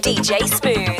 DJ Smooth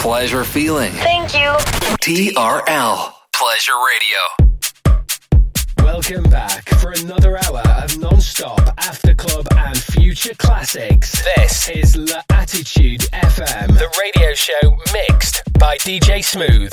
pleasure feeling. Thank you. TRL Pleasure Radio. Welcome back for another hour of non-stop after club and future classics. This is L'Attitude FM, the radio show mixed by DJ Smooth.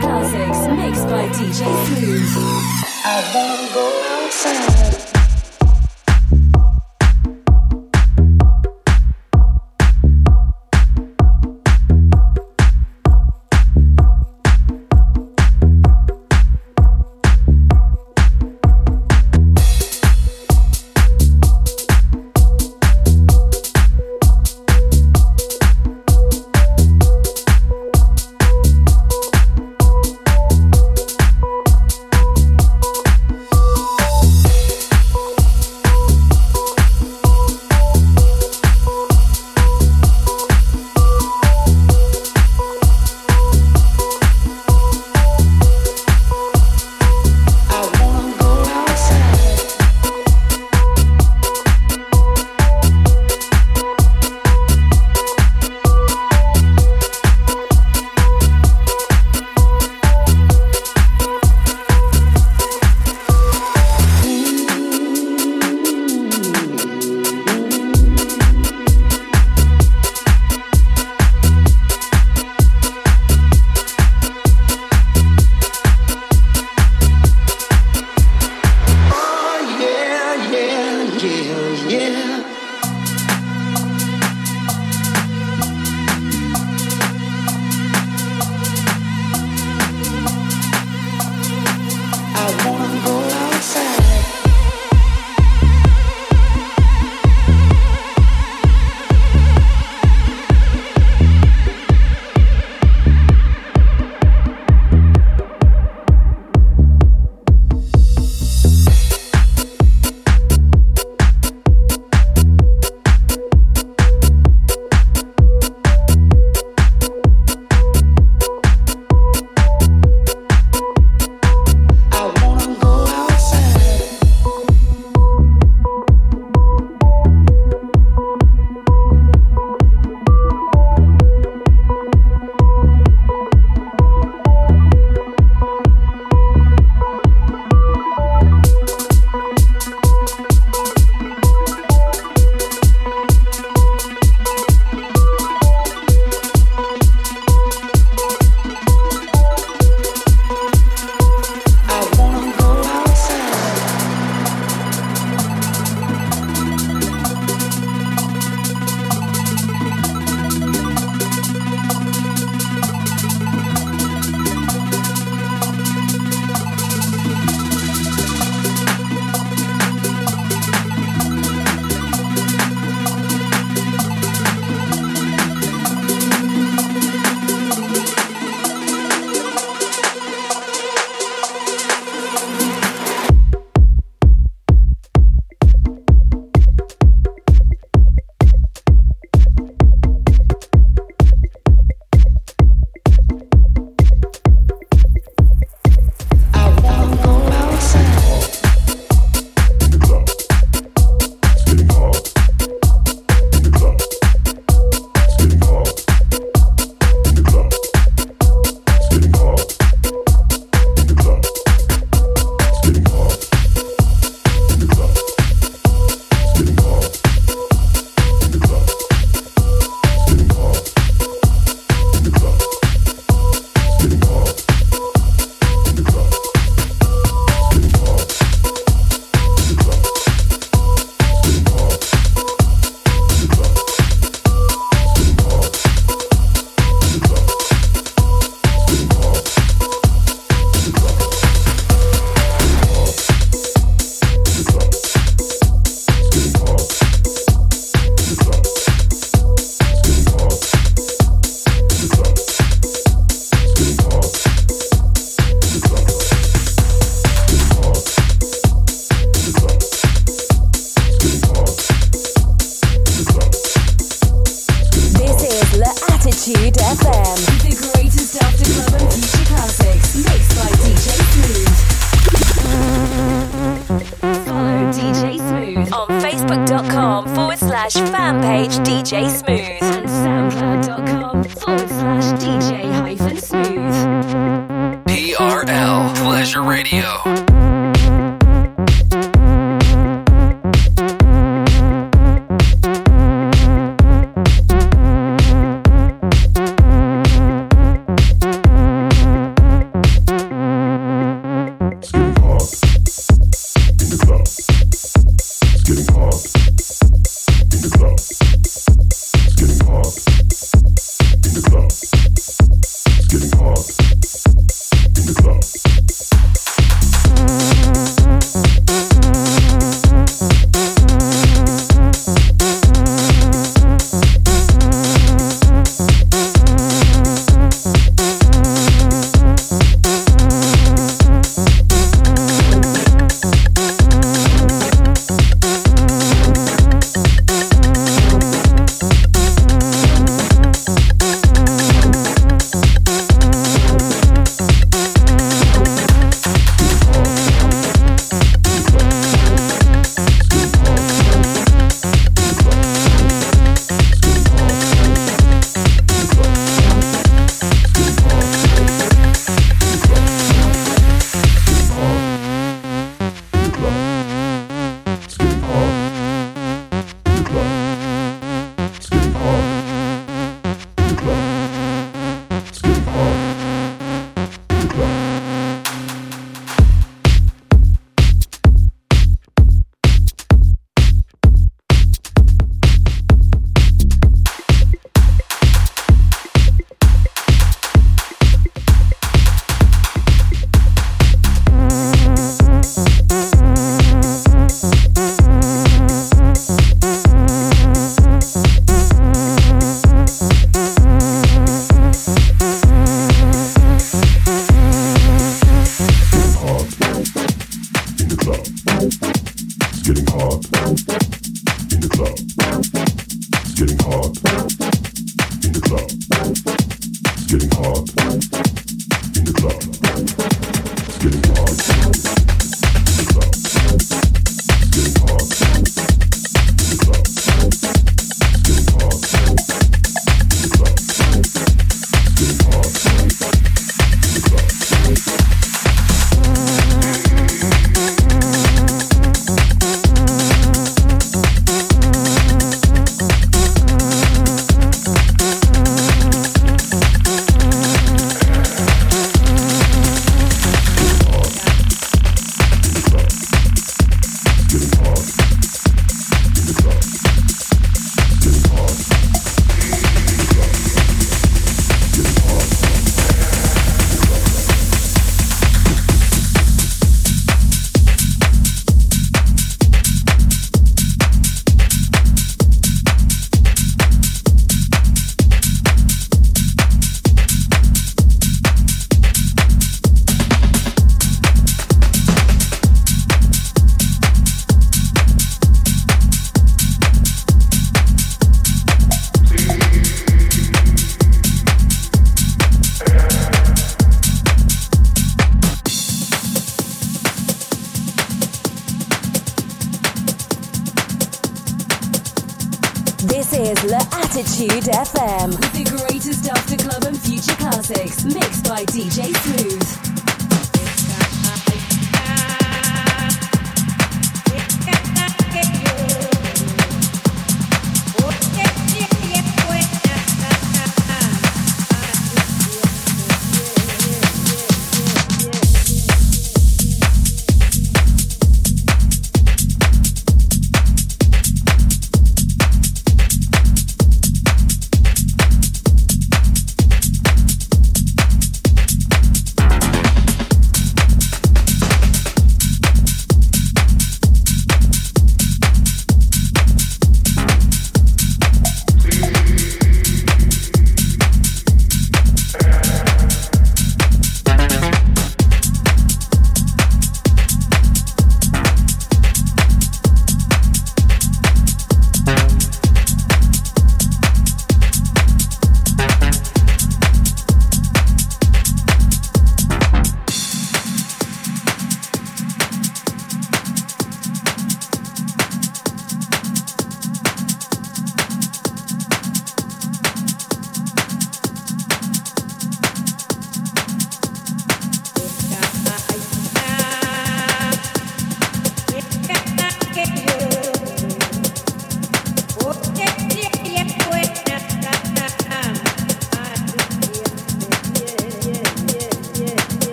classics mixed by DJ Smooth. I won't go.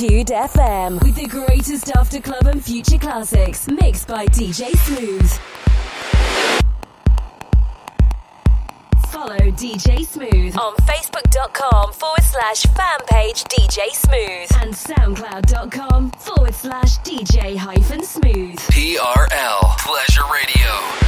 Attitude FM with the greatest after club and future classics mixed by DJ Smooth. Follow DJ Smooth on Facebook.com forward slash fan page DJ Smooth and SoundCloud.com forward slash DJ hyphen Smooth. TRL Pleasure Radio.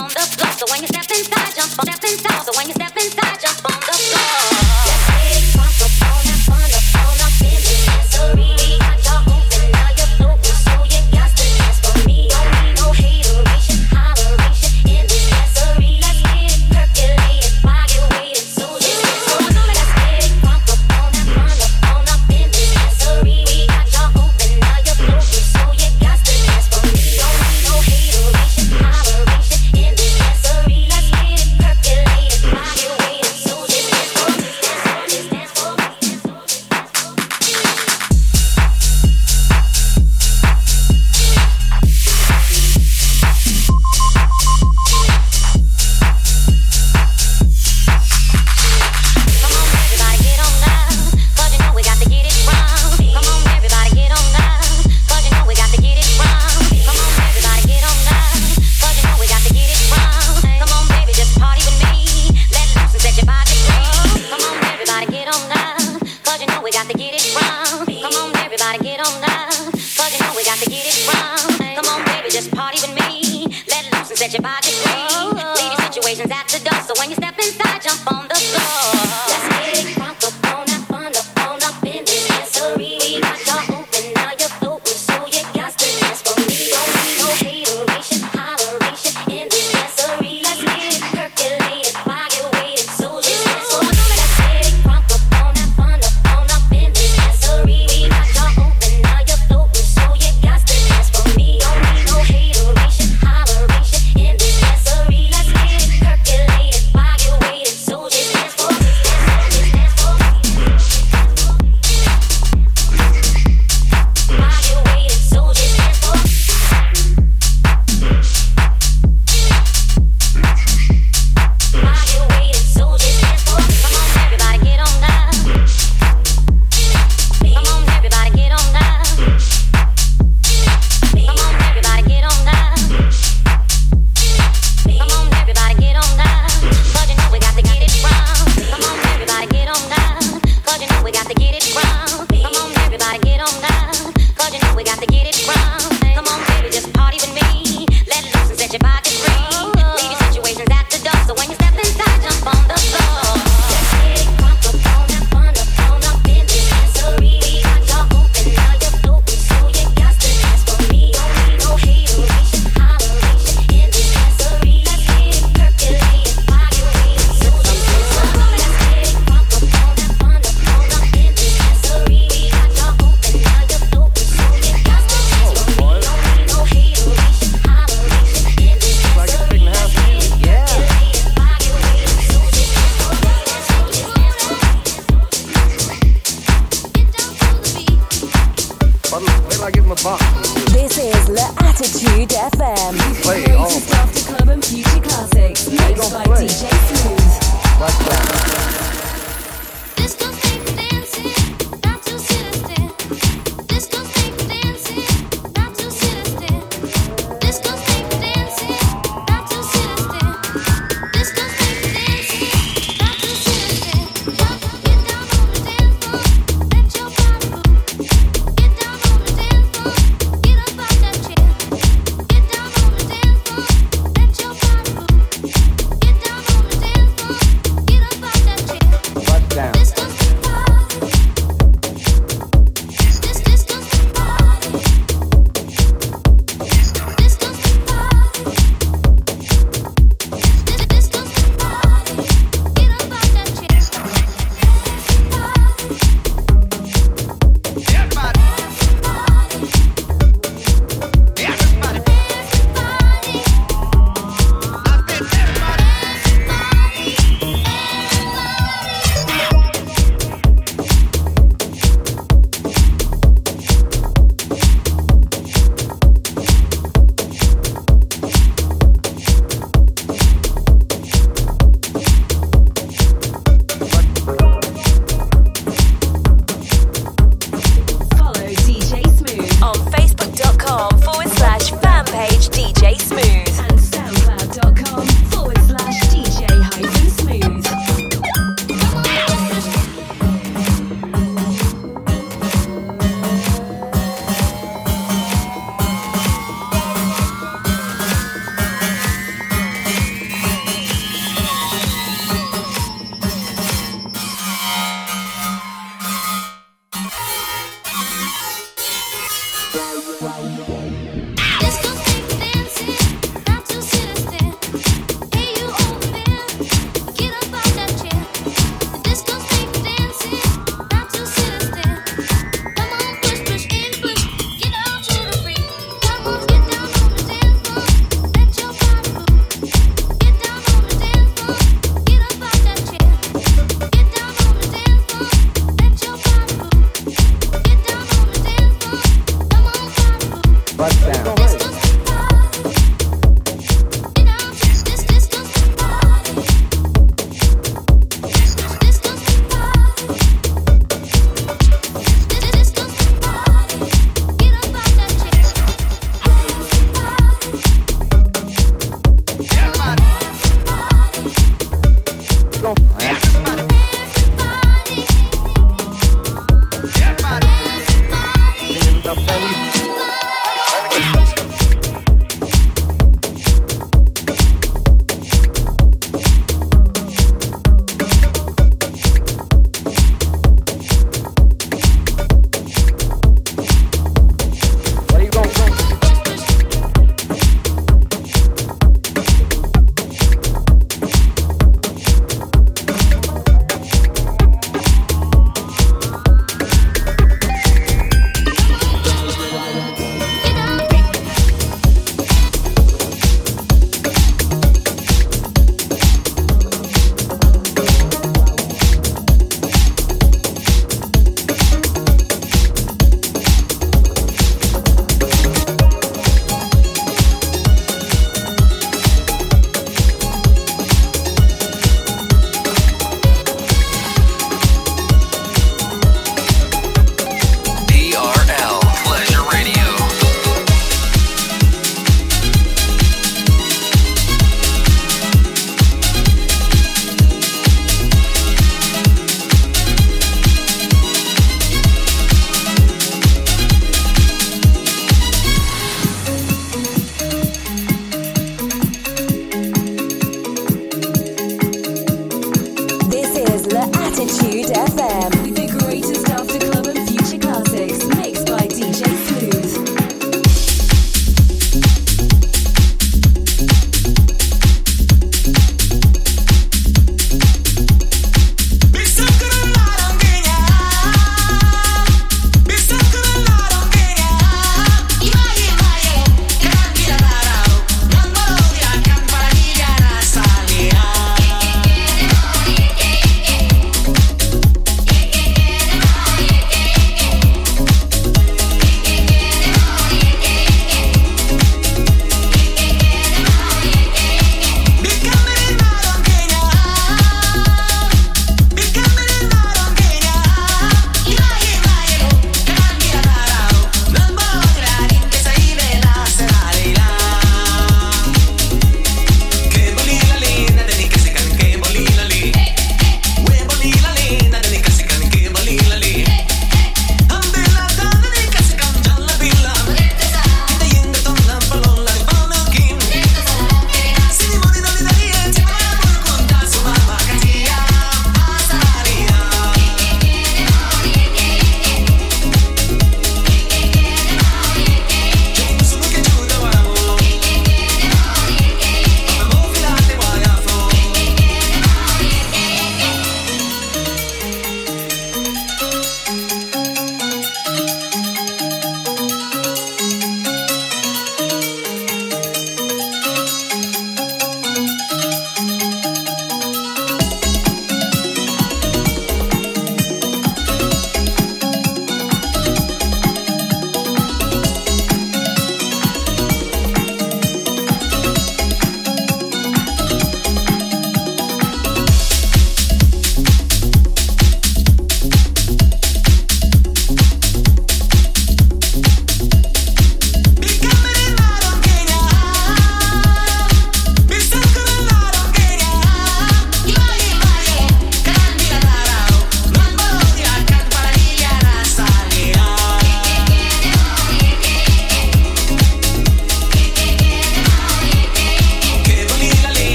on the floor. So when you step inside, jump on, step inside. So when you step inside.